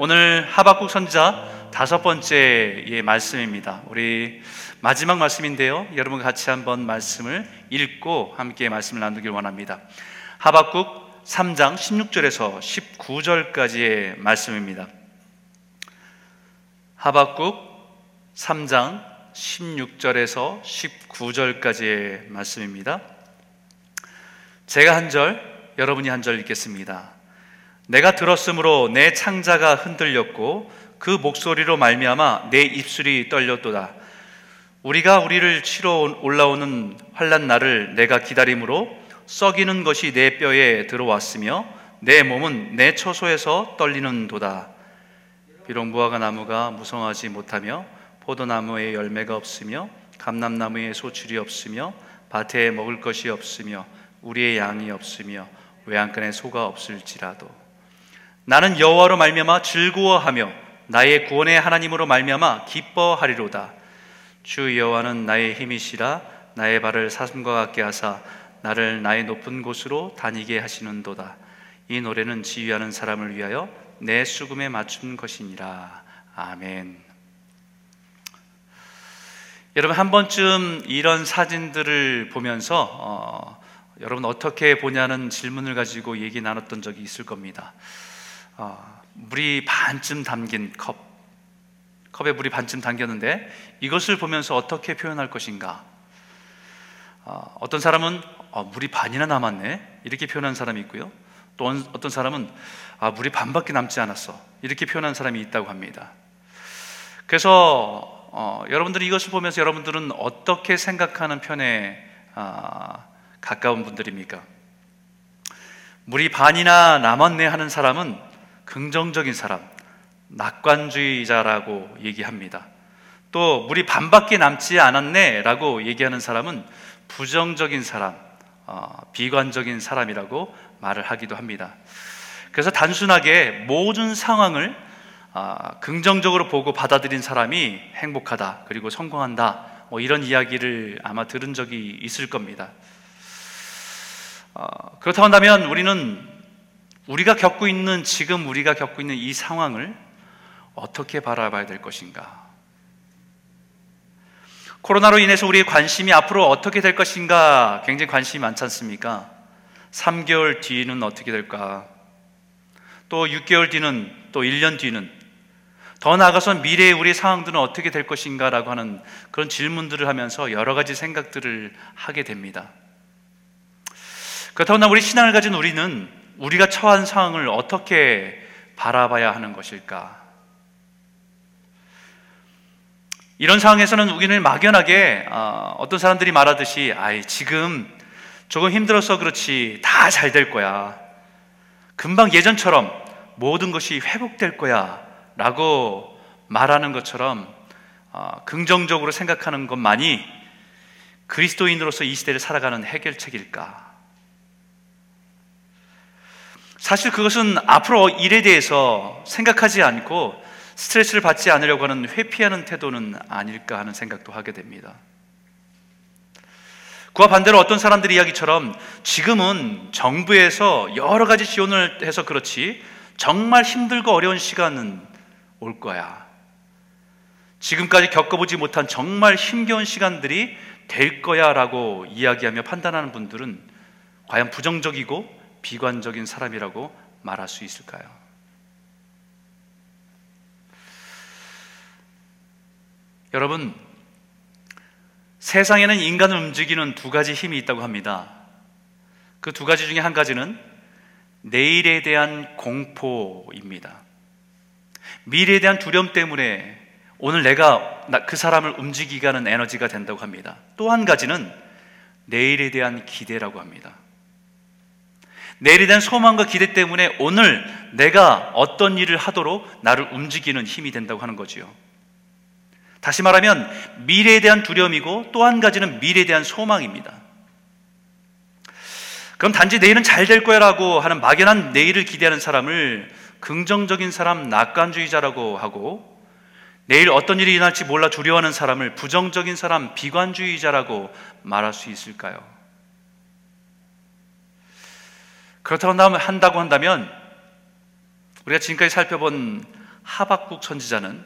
오늘 하박국 선지자 다섯 번째의 말씀입니다. 우리 마지막 말씀인데요. 여러분 같이 한번 말씀을 읽고 함께 말씀을 나누길 원합니다. 하박국 3장 16절에서 19절까지의 말씀입니다. 하박국 3장 16절에서 19절까지의 말씀입니다. 제가 한 절, 여러분이 한 절 읽겠습니다. 내가 들었으므로 내 창자가 흔들렸고 그 목소리로 말미암아 내 입술이 떨렸도다. 우리가 우리를 치러 올라오는 환란 날을 내가 기다림으로 썩이는 것이 내 뼈에 들어왔으며 내 몸은 내 처소에서 떨리는 도다. 비록 무화과 나무가 무성하지 못하며 포도나무에 열매가 없으며 감람나무에 소출이 없으며 밭에 먹을 것이 없으며 우리의 양이 없으며 외양간에 소가 없을지라도 나는 여호와로 말미암아 즐거워하며 나의 구원의 하나님으로 말미암아 기뻐하리로다. 주 여호와는 나의 힘이시라 나의 발을 사슴과 같게 하사 나를 나의 높은 곳으로 다니게 하시는도다. 이 노래는 지휘하는 사람을 위하여 내 수금에 맞춘 것이니라. 아멘. 여러분 한 번쯤 이런 사진들을 보면서 어, 여러분 어떻게 보냐는 질문을 가지고 얘기 나눴던 적이 있을 겁니다. 어, 물이 반쯤 담긴 컵, 컵에 물이 반쯤 담겼는데 이것을 보면서 어떻게 표현할 것인가? 어, 어떤 사람은 어, 물이 반이나 남았네 이렇게 표현하는 사람이 있고요. 또 어떤 사람은 아, 물이 반밖에 남지 않았어 이렇게 표현하는 사람이 있다고 합니다. 그래서 어, 여러분들이 이것을 보면서 여러분들은 어떻게 생각하는 편에 아, 가까운 분들입니까? 물이 반이나 남았네 하는 사람은 긍정적인 사람, 낙관주의자라고 얘기합니다. 또 물이 반밖에 남지 않았네라고 얘기하는 사람은 부정적인 사람, 어, 비관적인 사람이라고 말을 하기도 합니다. 그래서 단순하게 모든 상황을 어, 긍정적으로 보고 받아들인 사람이 행복하다 그리고 성공한다 뭐 이런 이야기를 아마 들은 적이 있을 겁니다. 어, 그렇다고 한다면 우리는 우리가 겪고 있는 지금 우리가 겪고 있는 이 상황을 어떻게 바라봐야 될 것인가? 코로나로 인해서 우리의 관심이 앞으로 어떻게 될 것인가 굉장히 관심이 많지 않습니까? 3개월 뒤는 어떻게 될까? 또 6개월 뒤는 또 1년 뒤는 더 나아가서 미래의 우리 상황들은 어떻게 될 것인가라고 하는 그런 질문들을 하면서 여러 가지 생각들을 하게 됩니다. 그렇다고 우리 신앙을 가진 우리는 우리가 처한 상황을 어떻게 바라봐야 하는 것일까? 이런 상황에서는 우리는 막연하게 어, 어떤 사람들이 말하듯이 아이 지금 조금 힘들어서 그렇지 다 잘 될 거야. 금방 예전처럼 모든 것이 회복될 거야. 라고 말하는 것처럼 어, 긍정적으로 생각하는 것만이 그리스도인으로서 이 시대를 살아가는 해결책일까? 사실 그것은 앞으로 일에 대해서 생각하지 않고 스트레스를 받지 않으려고 하는 회피하는 태도는 아닐까 하는 생각도 하게 됩니다. 그와 반대로 어떤 사람들의 이야기처럼 지금은 정부에서 여러 가지 지원을 해서 그렇지 정말 힘들고 어려운 시간은 올 거야. 지금까지 겪어보지 못한 정말 힘겨운 시간들이 될 거야 라고 이야기하며 판단하는 분들은 과연 부정적이고 비관적인 사람이라고 말할 수 있을까요? 여러분, 세상에는 인간을 움직이는 두 가지 힘이 있다고 합니다. 그 두 가지 중에 한 가지는 내일에 대한 공포입니다. 미래에 대한 두려움 때문에 오늘 내가 그 사람을 움직이게 하는 에너지가 된다고 합니다. 또 한 가지는 내일에 대한 기대라고 합니다. 내일에 대한 소망과 기대 때문에 오늘 내가 어떤 일을 하도록 나를 움직이는 힘이 된다고 하는 거지요. 다시 말하면 미래에 대한 두려움이고 또 한 가지는 미래에 대한 소망입니다. 그럼 단지 내일은 잘 될 거야라고 하는 막연한 내일을 기대하는 사람을 긍정적인 사람, 낙관주의자라고 하고 내일 어떤 일이 일어날지 몰라 두려워하는 사람을 부정적인 사람, 비관주의자라고 말할 수 있을까요? 그렇다고 한다고 한다면 우리가 지금까지 살펴본 하박국 선지자는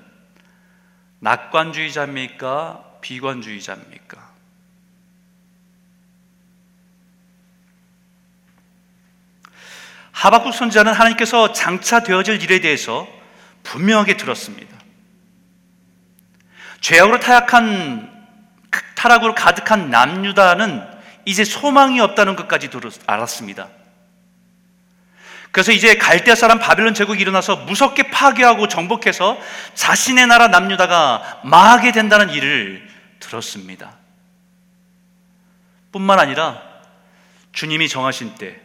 낙관주의자입니까? 비관주의자입니까? 하박국 선지자는 하나님께서 장차 되어질 일에 대해서 분명하게 들었습니다. 죄악으로 타락한 타락으로 가득한 남유다는 이제 소망이 없다는 것까지 알았습니다. 그래서 이제 갈대아 사람 바빌론 제국이 일어나서 무섭게 파괴하고 정복해서 자신의 나라 남유다가 망하게 된다는 일을 들었습니다. 뿐만 아니라 주님이 정하신 때,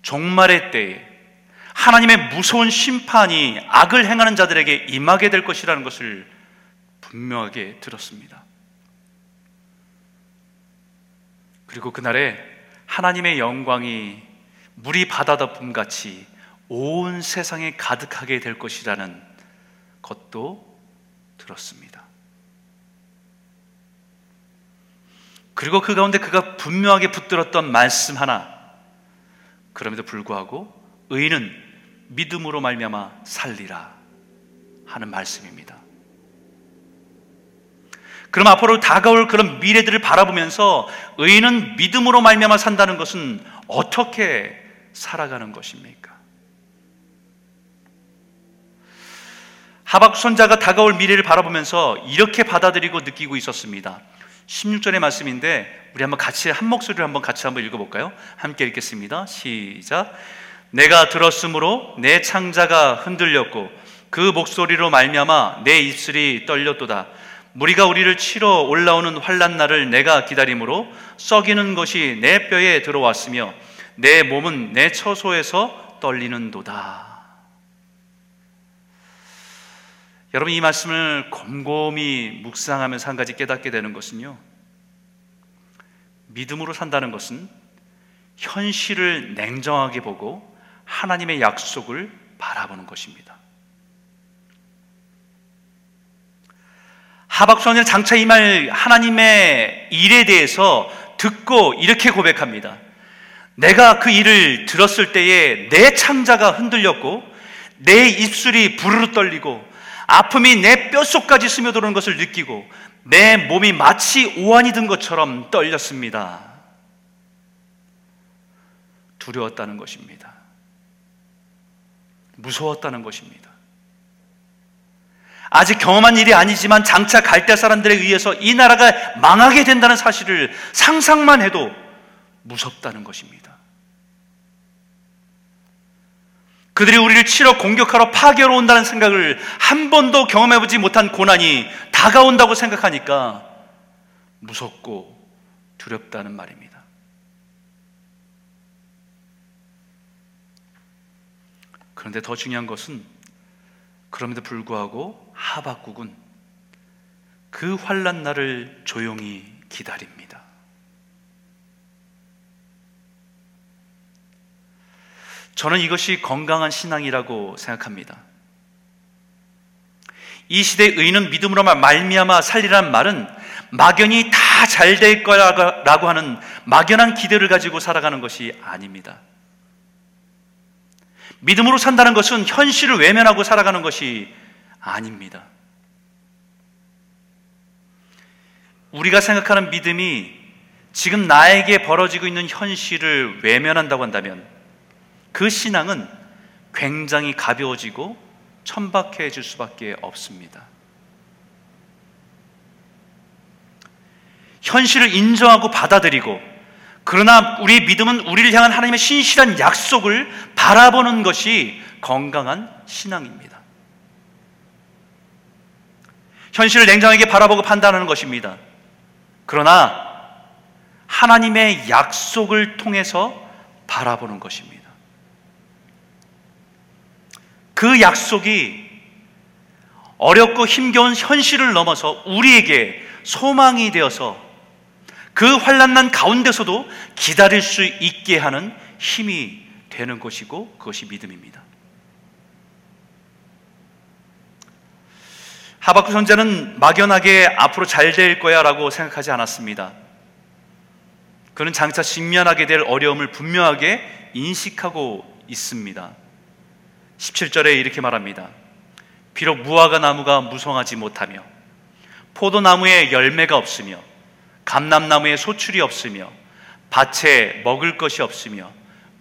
종말의 때에 하나님의 무서운 심판이 악을 행하는 자들에게 임하게 될 것이라는 것을 분명하게 들었습니다. 그리고 그날에 하나님의 영광이 물이 바다 덮음 같이 온 세상에 가득하게 될 것이라는 것도 들었습니다. 그리고 그 가운데 그가 분명하게 붙들었던 말씀 하나 그럼에도 불구하고 의인은 믿음으로 말미암아 살리라 하는 말씀입니다. 그럼 앞으로 다가올 그런 미래들을 바라보면서 의인은 믿음으로 말미암아 산다는 것은 어떻게 살아가는 것입니까? 하박 선자가 다가올 미래를 바라보면서 이렇게 받아들이고 느끼고 있었습니다. 16절의 말씀인데 우리 한번 같이 한 목소리로 한번 같이 한번 읽어볼까요? 함께 읽겠습니다. 시작. 내가 들었으므로 내 창자가 흔들렸고 그 목소리로 말미암아 내 입술이 떨렸도다. 무리가 우리를 치러 올라오는 환란 날을 내가 기다림으로 썩이는 것이 내 뼈에 들어왔으며 내 몸은 내 처소에서 떨리는도다. 여러분 이 말씀을 곰곰이 묵상하면서 한 가지 깨닫게 되는 것은요. 믿음으로 산다는 것은 현실을 냉정하게 보고 하나님의 약속을 바라보는 것입니다. 하박성은 장차 임할 하나님의 일에 대해서 듣고 이렇게 고백합니다. 내가 그 일을 들었을 때에 내 창자가 흔들렸고 내 입술이 부르르 떨리고 아픔이 내 뼛속까지 스며들어오는 것을 느끼고 내 몸이 마치 오한이 든 것처럼 떨렸습니다. 두려웠다는 것입니다. 무서웠다는 것입니다. 아직 경험한 일이 아니지만 장차 갈대 사람들에 의해서 이 나라가 망하게 된다는 사실을 상상만 해도 무섭다는 것입니다. 그들이 우리를 치러 공격하러 파괴로 온다는 생각을 한 번도 경험해보지 못한 고난이 다가온다고 생각하니까 무섭고 두렵다는 말입니다. 그런데 더 중요한 것은 그럼에도 불구하고 하박국은 그 환란 날을 조용히 기다립니다. 저는 이것이 건강한 신앙이라고 생각합니다. 이 시대의 의인은 믿음으로 말미암아 살리라는 말은 막연히 다 잘 될 거라고 하는 막연한 기대를 가지고 살아가는 것이 아닙니다. 믿음으로 산다는 것은 현실을 외면하고 살아가는 것이 아닙니다. 우리가 생각하는 믿음이 지금 나에게 벌어지고 있는 현실을 외면한다고 한다면 그 신앙은 굉장히 가벼워지고 천박해질 수밖에 없습니다. 현실을 인정하고 받아들이고 그러나 우리의 믿음은 우리를 향한 하나님의 신실한 약속을 바라보는 것이 건강한 신앙입니다. 현실을 냉정하게 바라보고 판단하는 것입니다. 그러나 하나님의 약속을 통해서 바라보는 것입니다. 그 약속이 어렵고 힘겨운 현실을 넘어서 우리에게 소망이 되어서 그 환란난 가운데서도 기다릴 수 있게 하는 힘이 되는 것이고 그것이 믿음입니다. 하박국 선자는 막연하게 앞으로 잘 될 거야 라고 생각하지 않았습니다. 그는 장차 직면하게 될 어려움을 분명하게 인식하고 있습니다. 17절에 이렇게 말합니다. 비록 무화과 나무가 무성하지 못하며 포도나무에 열매가 없으며 감람나무에 소출이 없으며 밭에 먹을 것이 없으며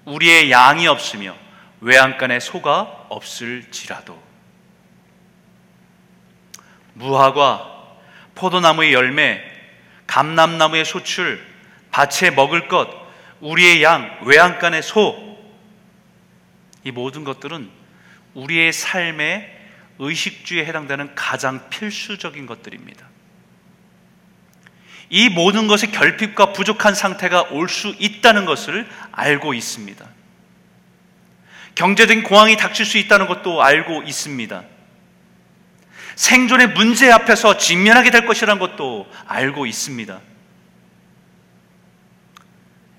우리의 양이 없으며 외양간에 소가 없을지라도 무화과 포도나무의 열매 감람나무의 소출 밭에 먹을 것 우리의 양 외양간의 소 이 모든 것들은 우리의 삶의 의식주에 해당되는 가장 필수적인 것들입니다. 이 모든 것의 결핍과 부족한 상태가 올 수 있다는 것을 알고 있습니다. 경제적인 공황이 닥칠 수 있다는 것도 알고 있습니다. 생존의 문제 앞에서 직면하게 될 것이라는 것도 알고 있습니다.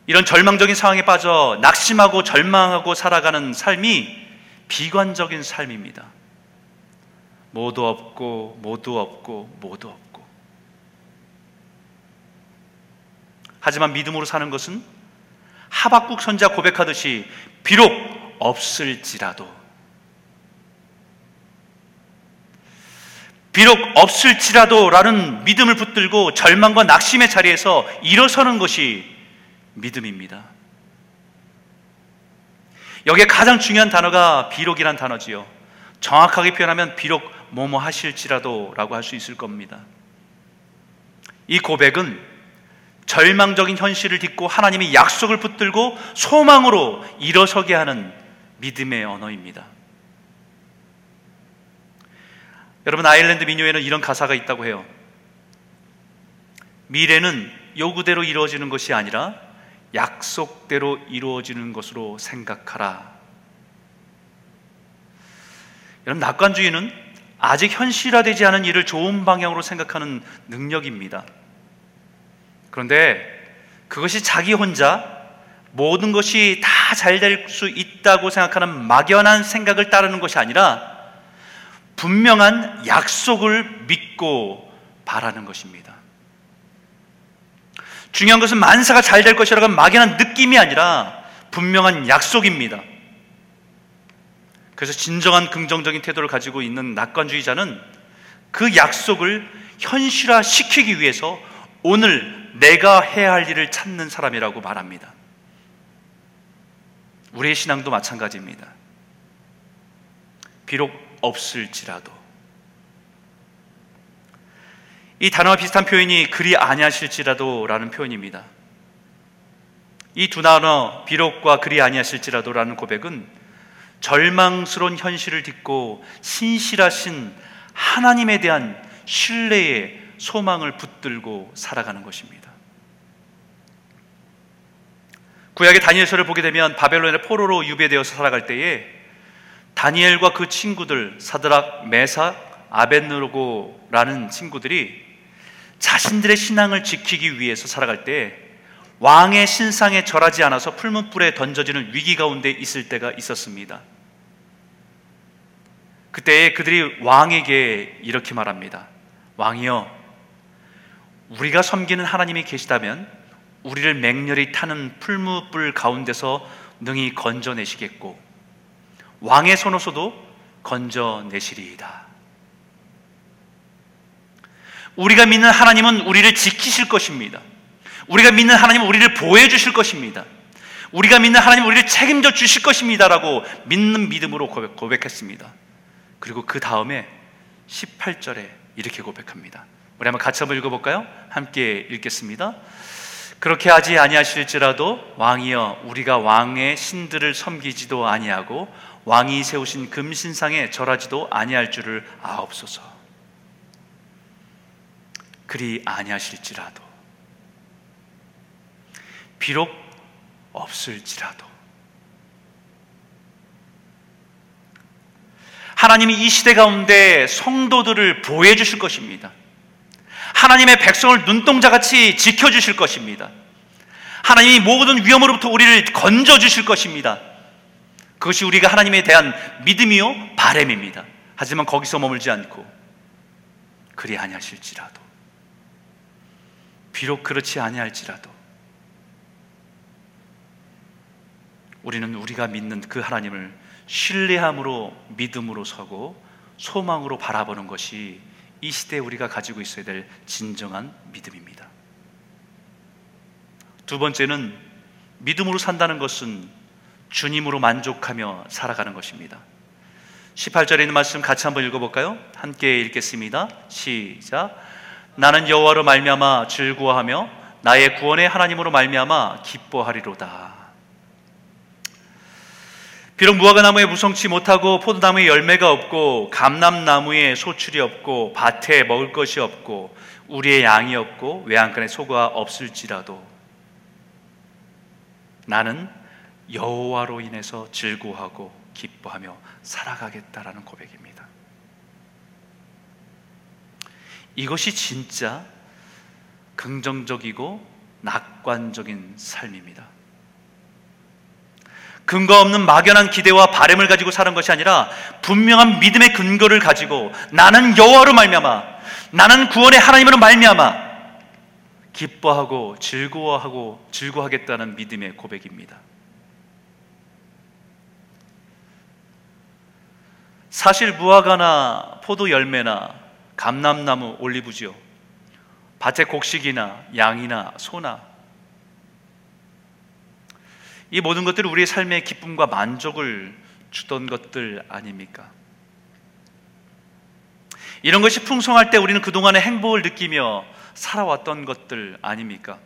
이런 절망적인 상황에 빠져 낙심하고 절망하고 살아가는 삶이 비관적인 삶입니다. 모두 없고, 모두 없고, 모두 없고. 하지만 믿음으로 사는 것은 하박국 선자 고백하듯이 비록 없을지라도 비록 없을지라도라는 믿음을 붙들고 절망과 낙심의 자리에서 일어서는 것이 믿음입니다. 여기에 가장 중요한 단어가 비록이란 단어지요. 정확하게 표현하면 비록 뭐뭐 하실지라도라고 할 수 있을 겁니다. 이 고백은 절망적인 현실을 딛고 하나님의 약속을 붙들고 소망으로 일어서게 하는 믿음의 언어입니다. 여러분 아일랜드 민요에는 이런 가사가 있다고 해요. 미래는 요구대로 이루어지는 것이 아니라 약속대로 이루어지는 것으로 생각하라. 여러분 낙관주의는 아직 현실화되지 않은 일을 좋은 방향으로 생각하는 능력입니다. 그런데 그것이 자기 혼자 모든 것이 다 잘 될 수 있다고 생각하는 막연한 생각을 따르는 것이 아니라 분명한 약속을 믿고 바라는 것입니다. 중요한 것은 만사가 잘 될 것이라고 막연한 느낌이 아니라 분명한 약속입니다. 그래서 진정한 긍정적인 태도를 가지고 있는 낙관주의자는 그 약속을 현실화 시키기 위해서 오늘 내가 해야 할 일을 찾는 사람이라고 말합니다. 우리의 신앙도 마찬가지입니다. 비록 없을지라도 이 단어와 비슷한 표현이 그리 아니하실지라도라는 표현입니다. 이 두 단어 비록과 그리 아니하실지라도라는 고백은 절망스러운 현실을 딛고 신실하신 하나님에 대한 신뢰의 소망을 붙들고 살아가는 것입니다. 구약의 다니엘서를 보게 되면 바벨론의 포로로 유배되어서 살아갈 때에 다니엘과 그 친구들 사드락, 메삭, 아벤느고라는 친구들이 자신들의 신앙을 지키기 위해서 살아갈 때 왕의 신상에 절하지 않아서 풀문불에 던져지는 위기 가운데 있을 때가 있었습니다. 그때 그들이 왕에게 이렇게 말합니다. 왕이여, 우리가 섬기는 하나님이 계시다면 우리를 맹렬히 타는 풀무불 가운데서 능히 건져내시겠고 왕의 손으로서도 건져내시리이다. 우리가 믿는 하나님은 우리를 지키실 것입니다. 우리가 믿는 하나님은 우리를 보호해 주실 것입니다. 우리가 믿는 하나님은 우리를 책임져 주실 것입니다라고 믿는 믿음으로 고백, 했습니다 그리고 그 다음에 18절에 이렇게 고백합니다. 우리 한번 같이 한번 읽어볼까요? 함께 읽겠습니다. 그렇게 하지 아니하실지라도 왕이여 우리가 왕의 신들을 섬기지도 아니하고 왕이 세우신 금신상에 절하지도 아니할 줄을 아옵소서. 그리 아니하실지라도 비록 없을지라도 하나님이 이 시대 가운데 성도들을 보호해 주실 것입니다. 하나님의 백성을 눈동자같이 지켜 주실 것입니다. 하나님이 모든 위험으로부터 우리를 건져 주실 것입니다. 그것이 우리가 하나님에 대한 믿음이요, 바램입니다. 하지만 거기서 머물지 않고, 그리 아니하실지라도, 비록 그렇지 아니할지라도, 우리는 우리가 믿는 그 하나님을 신뢰함으로 믿음으로 서고 소망으로 바라보는 것이 이 시대에 우리가 가지고 있어야 될 진정한 믿음입니다. 두 번째는 믿음으로 산다는 것은 주님으로 만족하며 살아가는 것입니다. 18절에 있는 말씀 같이 한번 읽어볼까요? 함께 읽겠습니다. 시작. 나는 여호와로 말미암아 즐거워하며 나의 구원의 하나님으로 말미암아 기뻐하리로다. 비록 무화과 나무에 무성치 못하고 포도나무에 열매가 없고 감람나무에 소출이 없고 밭에 먹을 것이 없고 우리의 양이 없고 외양간에 소가 없을지라도 나는 여호와로 인해서 즐거워하고 기뻐하며 살아가겠다라는 고백입니다. 이것이 진짜 긍정적이고 낙관적인 삶입니다. 근거 없는 막연한 기대와 바램을 가지고 사는 것이 아니라 분명한 믿음의 근거를 가지고 나는 여호와로 말미암아 나는 구원의 하나님으로 말미암아 기뻐하고 즐거워하고 즐거워하겠다는 믿음의 고백입니다. 사실 무화과나 포도 열매나 감람나무 올리브지요. 밭의 곡식이나 양이나 소나 이 모든 것들이 우리의 삶의 기쁨과 만족을 주던 것들 아닙니까? 이런 것이 풍성할 때 우리는 그동안의 행복을 느끼며 살아왔던 것들 아닙니까?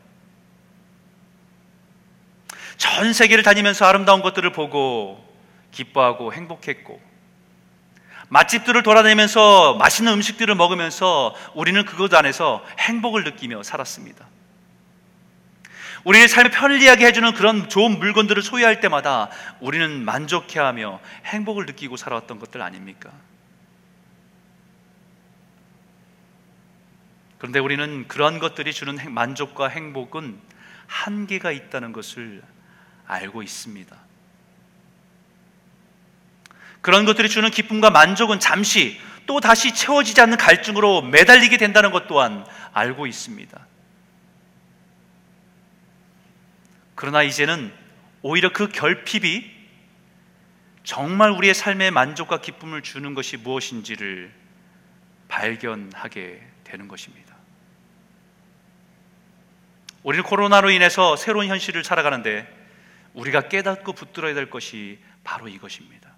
전 세계를 다니면서 아름다운 것들을 보고 기뻐하고 행복했고 맛집들을 돌아다니면서 맛있는 음식들을 먹으면서 우리는 그것 안에서 행복을 느끼며 살았습니다. 우리의 삶을 편리하게 해주는 그런 좋은 물건들을 소유할 때마다 우리는 만족해하며 행복을 느끼고 살아왔던 것들 아닙니까? 그런데 우리는 그런 것들이 주는 만족과 행복은 한계가 있다는 것을 알고 있습니다. 그런 것들이 주는 기쁨과 만족은 잠시 또 다시 채워지지 않는 갈증으로 매달리게 된다는 것 또한 알고 있습니다. 그러나 이제는 오히려 그 결핍이 정말 우리의 삶의 만족과 기쁨을 주는 것이 무엇인지를 발견하게 되는 것입니다. 우리는 코로나로 인해서 새로운 현실을 살아가는데 우리가 깨닫고 붙들어야 될 것이 바로 이것입니다.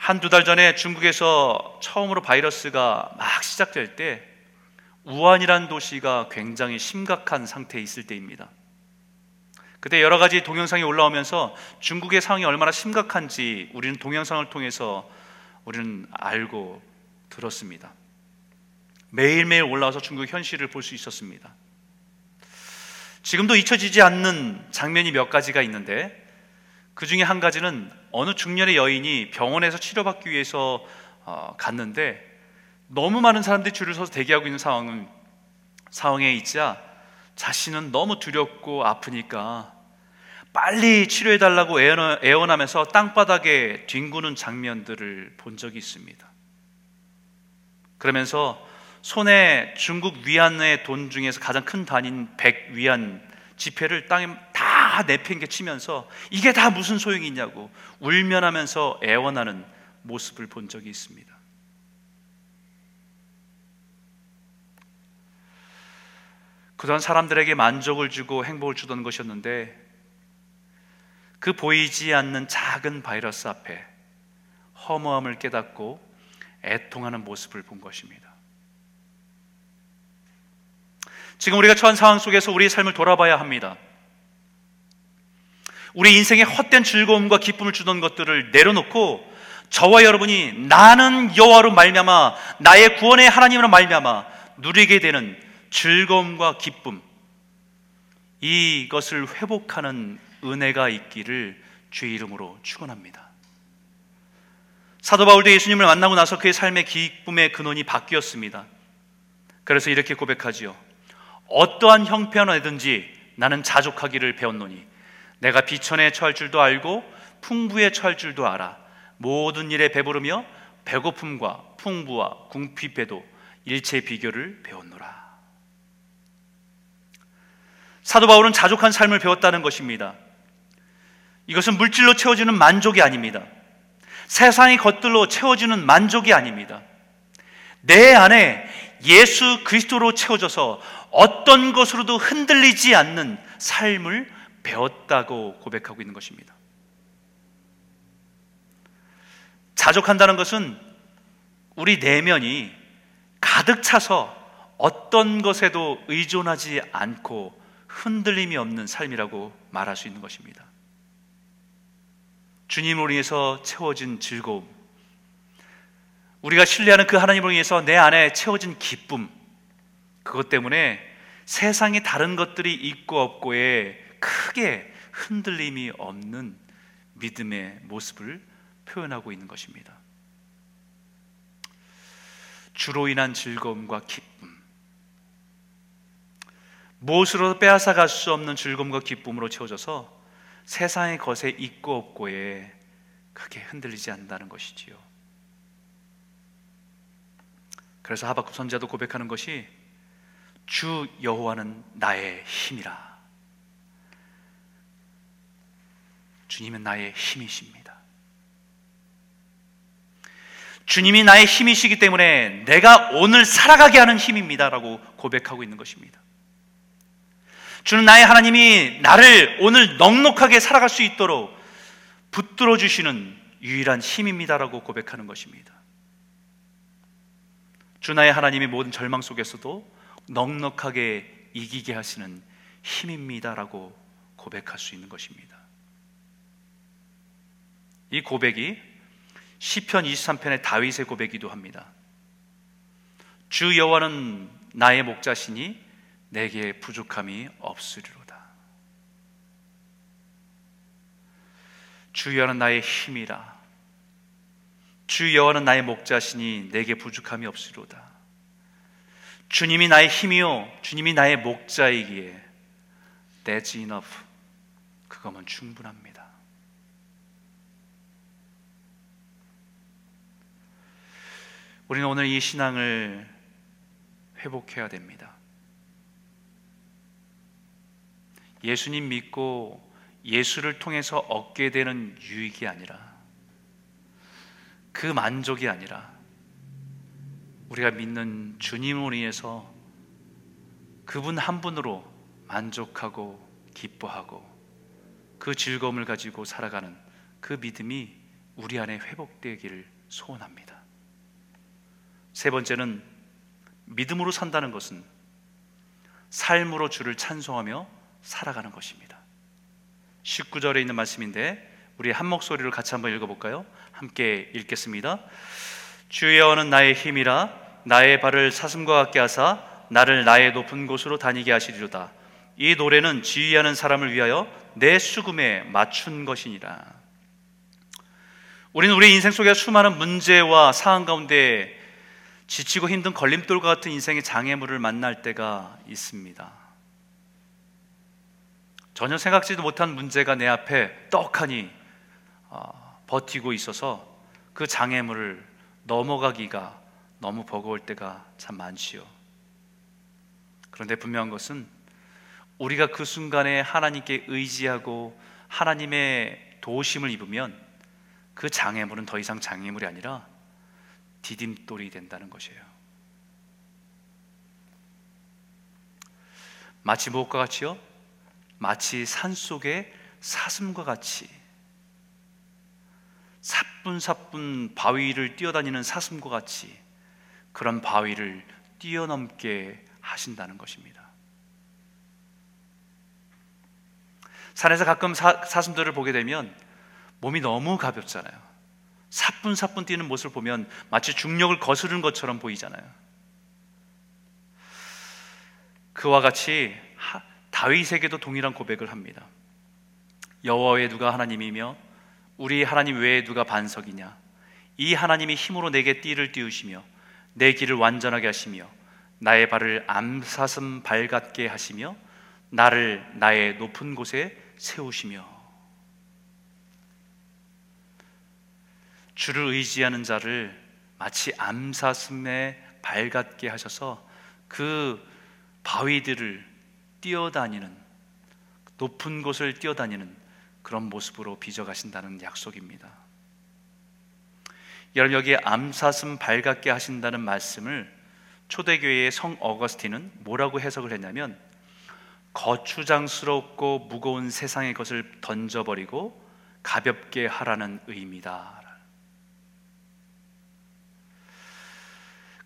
한두 달 전에 중국에서 처음으로 바이러스가 막 시작될 때 우한이란 도시가 굉장히 심각한 상태에 있을 때입니다. 그때 여러 가지 동영상이 올라오면서 중국의 상황이 얼마나 심각한지 우리는 동영상을 통해서 우리는 알고 들었습니다. 매일매일 올라와서 중국 현실을 볼 수 있었습니다. 지금도 잊혀지지 않는 장면이 몇 가지가 있는데 그 중에 한 가지는 어느 중년의 여인이 병원에서 치료받기 위해서 어, 갔는데 너무 많은 사람들이 줄을 서서 대기하고 있는 상황은 상황에 있자 자신은 너무 두렵고 아프니까 빨리 치료해 달라고 애원하면서 땅바닥에 뒹구는 장면들을 본 적이 있습니다. 그러면서 손에 중국 위안의 돈 중에서 가장 큰 단인 100 위안 지폐를 땅에 다 내팽개치면서 이게 다 무슨 소용이 있냐고 울면하면서 애원하는 모습을 본 적이 있습니다. 그런 사람들에게 만족을 주고 행복을 주던 것이었는데 그 보이지 않는 작은 바이러스 앞에 허무함을 깨닫고 애통하는 모습을 본 것입니다. 지금 우리가 처한 상황 속에서 우리의 삶을 돌아봐야 합니다. 우리 인생의 헛된 즐거움과 기쁨을 주던 것들을 내려놓고 저와 여러분이 나는 여호와로 말미암아 나의 구원의 하나님으로 말미암아 누리게 되는 즐거움과 기쁨 이것을 회복하는 은혜가 있기를 주의 이름으로 축원합니다. 사도 바울도 예수님을 만나고 나서 그의 삶의 기쁨의 근원이 바뀌었습니다. 그래서 이렇게 고백하지요. 어떠한 형편이든지 나는 자족하기를 배웠노니 내가 비천에 처할 줄도 알고 풍부에 처할 줄도 알아 모든 일에 배부르며 배고픔과 풍부와 궁핍에도 일체 비교를 배웠노라. 사도 바울은 자족한 삶을 배웠다는 것입니다. 이것은 물질로 채워주는 만족이 아닙니다. 세상의 것들로 채워주는 만족이 아닙니다. 내 안에 예수 그리스도로 채워져서 어떤 것으로도 흔들리지 않는 삶을 배웠다고 고백하고 있는 것입니다. 자족한다는 것은 우리 내면이 가득 차서 어떤 것에도 의존하지 않고 흔들림이 없는 삶이라고 말할 수 있는 것입니다. 주님으로 인해서 채워진 즐거움, 우리가 신뢰하는 그 하나님으로 인해서 내 안에 채워진 기쁨, 그것 때문에 세상에 다른 것들이 있고 없고에 크게 흔들림이 없는 믿음의 모습을 표현하고 있는 것입니다. 주로 인한 즐거움과 기쁨, 무엇으로도 빼앗아 갈 수 없는 즐거움과 기쁨으로 채워져서 세상의 것에 있고 없고에 크게 흔들리지 않는다는 것이지요. 그래서 하박국 선자도 고백하는 것이 주 여호와는 나의 힘이라. 주님은 나의 힘이십니다. 주님이 나의 힘이시기 때문에 내가 오늘 살아가게 하는 힘입니다라고 고백하고 있는 것입니다. 주는 나의 하나님이 나를 오늘 넉넉하게 살아갈 수 있도록 붙들어 주시는 유일한 힘입니다라고 고백하는 것입니다. 주 나의 하나님이 모든 절망 속에서도 넉넉하게 이기게 하시는 힘입니다라고 고백할 수 있는 것입니다. 이 고백이 시편 23편의 다윗의 고백이기도 합니다. 주 여호와는 나의 목자시니 내게 부족함이 없으리로다. 주 여호와는 나의 힘이라. 주 여호와는 나의 목자시니 내게 부족함이 없으리로다. 주님이 나의 힘이요 주님이 나의 목자이기에 That's enough. 그거면 충분합니다. 우리는 오늘 이 신앙을 회복해야 됩니다. 예수님 믿고 예수를 통해서 얻게 되는 유익이 아니라 그 만족이 아니라 우리가 믿는 주님을 위해서 그분 한 분으로 만족하고 기뻐하고 그 즐거움을 가지고 살아가는 그 믿음이 우리 안에 회복되기를 소원합니다. 세 번째는 믿음으로 산다는 것은 삶으로 주를 찬송하며 살아가는 것입니다. 19절에 있는 말씀인데 우리 한 목소리를 같이 한번 읽어볼까요? 함께 읽겠습니다. 주여는 나의 힘이라 나의 발을 사슴과 같게 하사 나를 나의 높은 곳으로 다니게 하시리로다. 이 노래는 지휘하는 사람을 위하여 내 수금에 맞춘 것이니라. 우리는 우리 인생 속에 수많은 문제와 상황 가운데 지치고 힘든 걸림돌과 같은 인생의 장애물을 만날 때가 있습니다. 전혀 생각지도 못한 문제가 내 앞에 떡하니 어, 버티고 있어서 그 장애물을 넘어가기가 너무 버거울 때가 참 많지요. 그런데 분명한 것은 우리가 그 순간에 하나님께 의지하고 하나님의 도우심을 입으면 그 장애물은 더 이상 장애물이 아니라 디딤돌이 된다는 것이에요. 마치 무엇과 같이요? 마치 산 속의 사슴과 같이 사뿐사뿐 바위를 뛰어다니는 사슴과 같이 그런 바위를 뛰어넘게 하신다는 것입니다. 산에서 가끔 사, 사슴들을 보게 되면 몸이 너무 가볍잖아요. 사뿐사뿐 뛰는 모습을 보면 마치 중력을 거스르는 것처럼 보이잖아요. 그와 같이 다윗에게도 동일한 고백을 합니다. 여호와 외에 누가 하나님이며 우리 하나님 외에 누가 반석이냐? 이 하나님이 힘으로 내게 띠를 띄우시며 내 길을 완전하게 하시며 나의 발을 암사슴 발 같게 하시며 나를 나의 높은 곳에 세우시며 주를 의지하는 자를 마치 암사슴의 발 같게 하셔서 그 바위들을 뛰어다니는 높은 곳을 뛰어다니는 그런 모습으로 빚어가신다는 약속입니다. 여러분 여기에 암사슴 발갛게 하신다는 말씀을 초대교회의 성 어거스틴은 뭐라고 해석을 했냐면 거추장스럽고 무거운 세상의 것을 던져버리고 가볍게 하라는 의미다.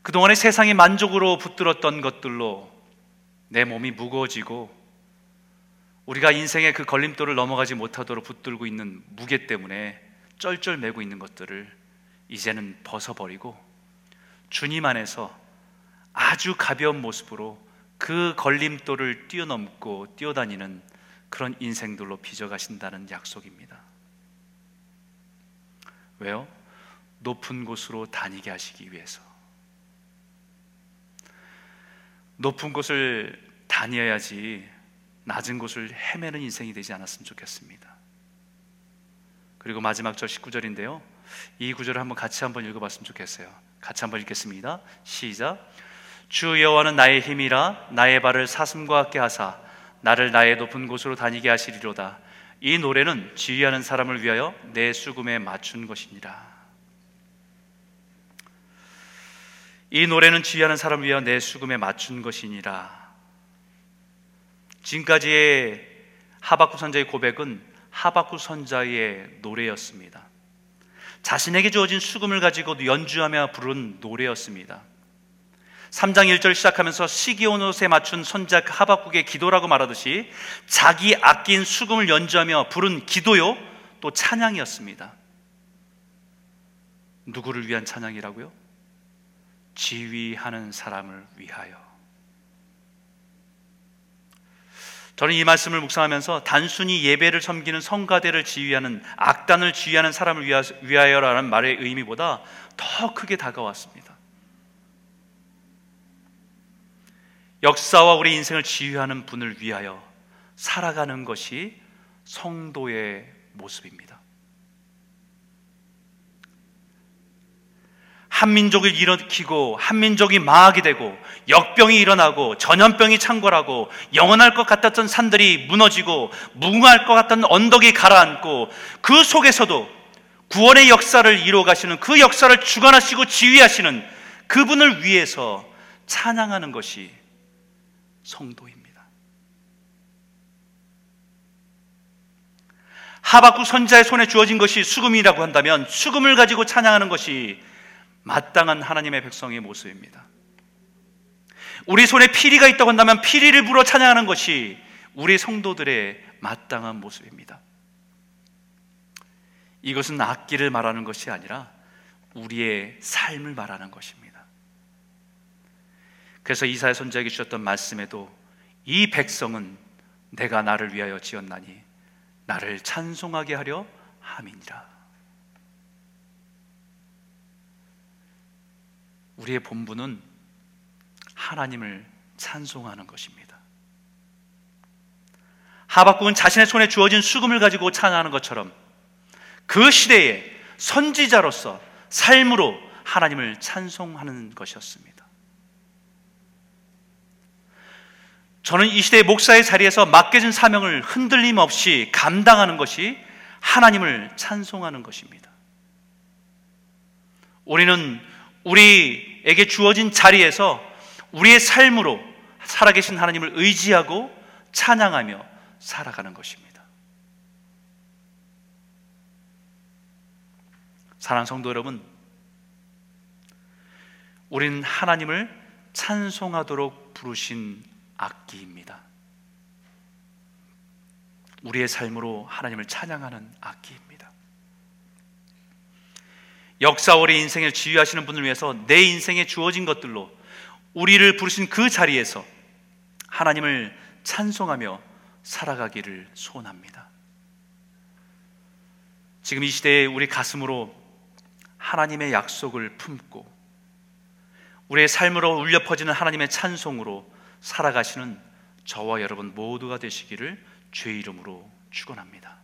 그동안의 세상의 만족으로 붙들었던 것들로 내 몸이 무거워지고 우리가 인생의 그 걸림돌을 넘어가지 못하도록 붙들고 있는 무게 때문에 쩔쩔매고 있는 것들을 이제는 벗어버리고 주님 안에서 아주 가벼운 모습으로 그 걸림돌을 뛰어넘고 뛰어다니는 그런 인생들로 빚어가신다는 약속입니다. 왜요? 높은 곳으로 다니게 하시기 위해서. 높은 곳을 다녀야지 낮은 곳을 헤매는 인생이 되지 않았으면 좋겠습니다. 그리고 마지막 절 19절인데요. 이 구절을 한번 같이 한번 읽어봤으면 좋겠어요. 같이 한번 읽겠습니다. 시작. 주 여호와는 나의 힘이라 나의 발을 사슴과 같게 하사 나를 나의 높은 곳으로 다니게 하시리로다. 이 노래는 지휘하는 사람을 위하여 내 수금에 맞춘 것이니라. 이 노래는 지휘하는 사람을 위하여 내 수금에 맞춘 것이니라. 지금까지의 하박국 선자의 고백은 하박국 선자의 노래였습니다. 자신에게 주어진 수금을 가지고 연주하며 부른 노래였습니다. 3장 1절 시작하면서 시기온 옷에 맞춘 선자 하박국의 기도라고 말하듯이 자기 아낀 수금을 연주하며 부른 기도요 또 찬양이었습니다. 누구를 위한 찬양이라고요? 지휘하는 사람을 위하여. 저는 이 말씀을 묵상하면서 단순히 예배를 섬기는 성가대를 지휘하는 악단을 지휘하는 사람을 위하여라는 말의 의미보다 더 크게 다가왔습니다. 역사와 우리 인생을 지휘하는 분을 위하여 살아가는 것이 성도의 모습입니다. 한민족을 일으키고 한민족이 망하게 되고 역병이 일어나고 전염병이 창궐하고 영원할 것 같았던 산들이 무너지고 무궁할 것 같던 언덕이 가라앉고 그 속에서도 구원의 역사를 이루어 가시는 그 역사를 주관하시고 지휘하시는 그분을 위해서 찬양하는 것이 성도입니다. 하박국 선자의 손에 주어진 것이 수금이라고 한다면 수금을 가지고 찬양하는 것이 마땅한 하나님의 백성의 모습입니다. 우리 손에 피리가 있다고 한다면 피리를 불어 찬양하는 것이 우리 성도들의 마땅한 모습입니다. 이것은 악기를 말하는 것이 아니라 우리의 삶을 말하는 것입니다. 그래서 이사야 선자에게 주셨던 말씀에도 이 백성은 내가 나를 위하여 지었나니 나를 찬송하게 하려 함이니라. 우리의 본분은 하나님을 찬송하는 것입니다. 하박국은 자신의 손에 주어진 수금을 가지고 찬양하는 것처럼 그 시대에 선지자로서 삶으로 하나님을 찬송하는 것이었습니다. 저는 이 시대의 목사의 자리에서 맡겨진 사명을 흔들림 없이 감당하는 것이 하나님을 찬송하는 것입니다. 우리는 우리에게 주어진 자리에서 우리의 삶으로 살아계신 하나님을 의지하고 찬양하며 살아가는 것입니다. 사랑 성도 여러분, 우리는 하나님을 찬송하도록 부르신 악기입니다. 우리의 삶으로 하나님을 찬양하는 악기입니다. 역사 오래 인생을 지휘하시는 분을 위해서 내 인생에 주어진 것들로 우리를 부르신 그 자리에서 하나님을 찬송하며 살아가기를 소원합니다. 지금 이 시대에 우리 가슴으로 하나님의 약속을 품고 우리의 삶으로 울려 퍼지는 하나님의 찬송으로 살아가시는 저와 여러분 모두가 되시기를 주의 이름으로 축원합니다.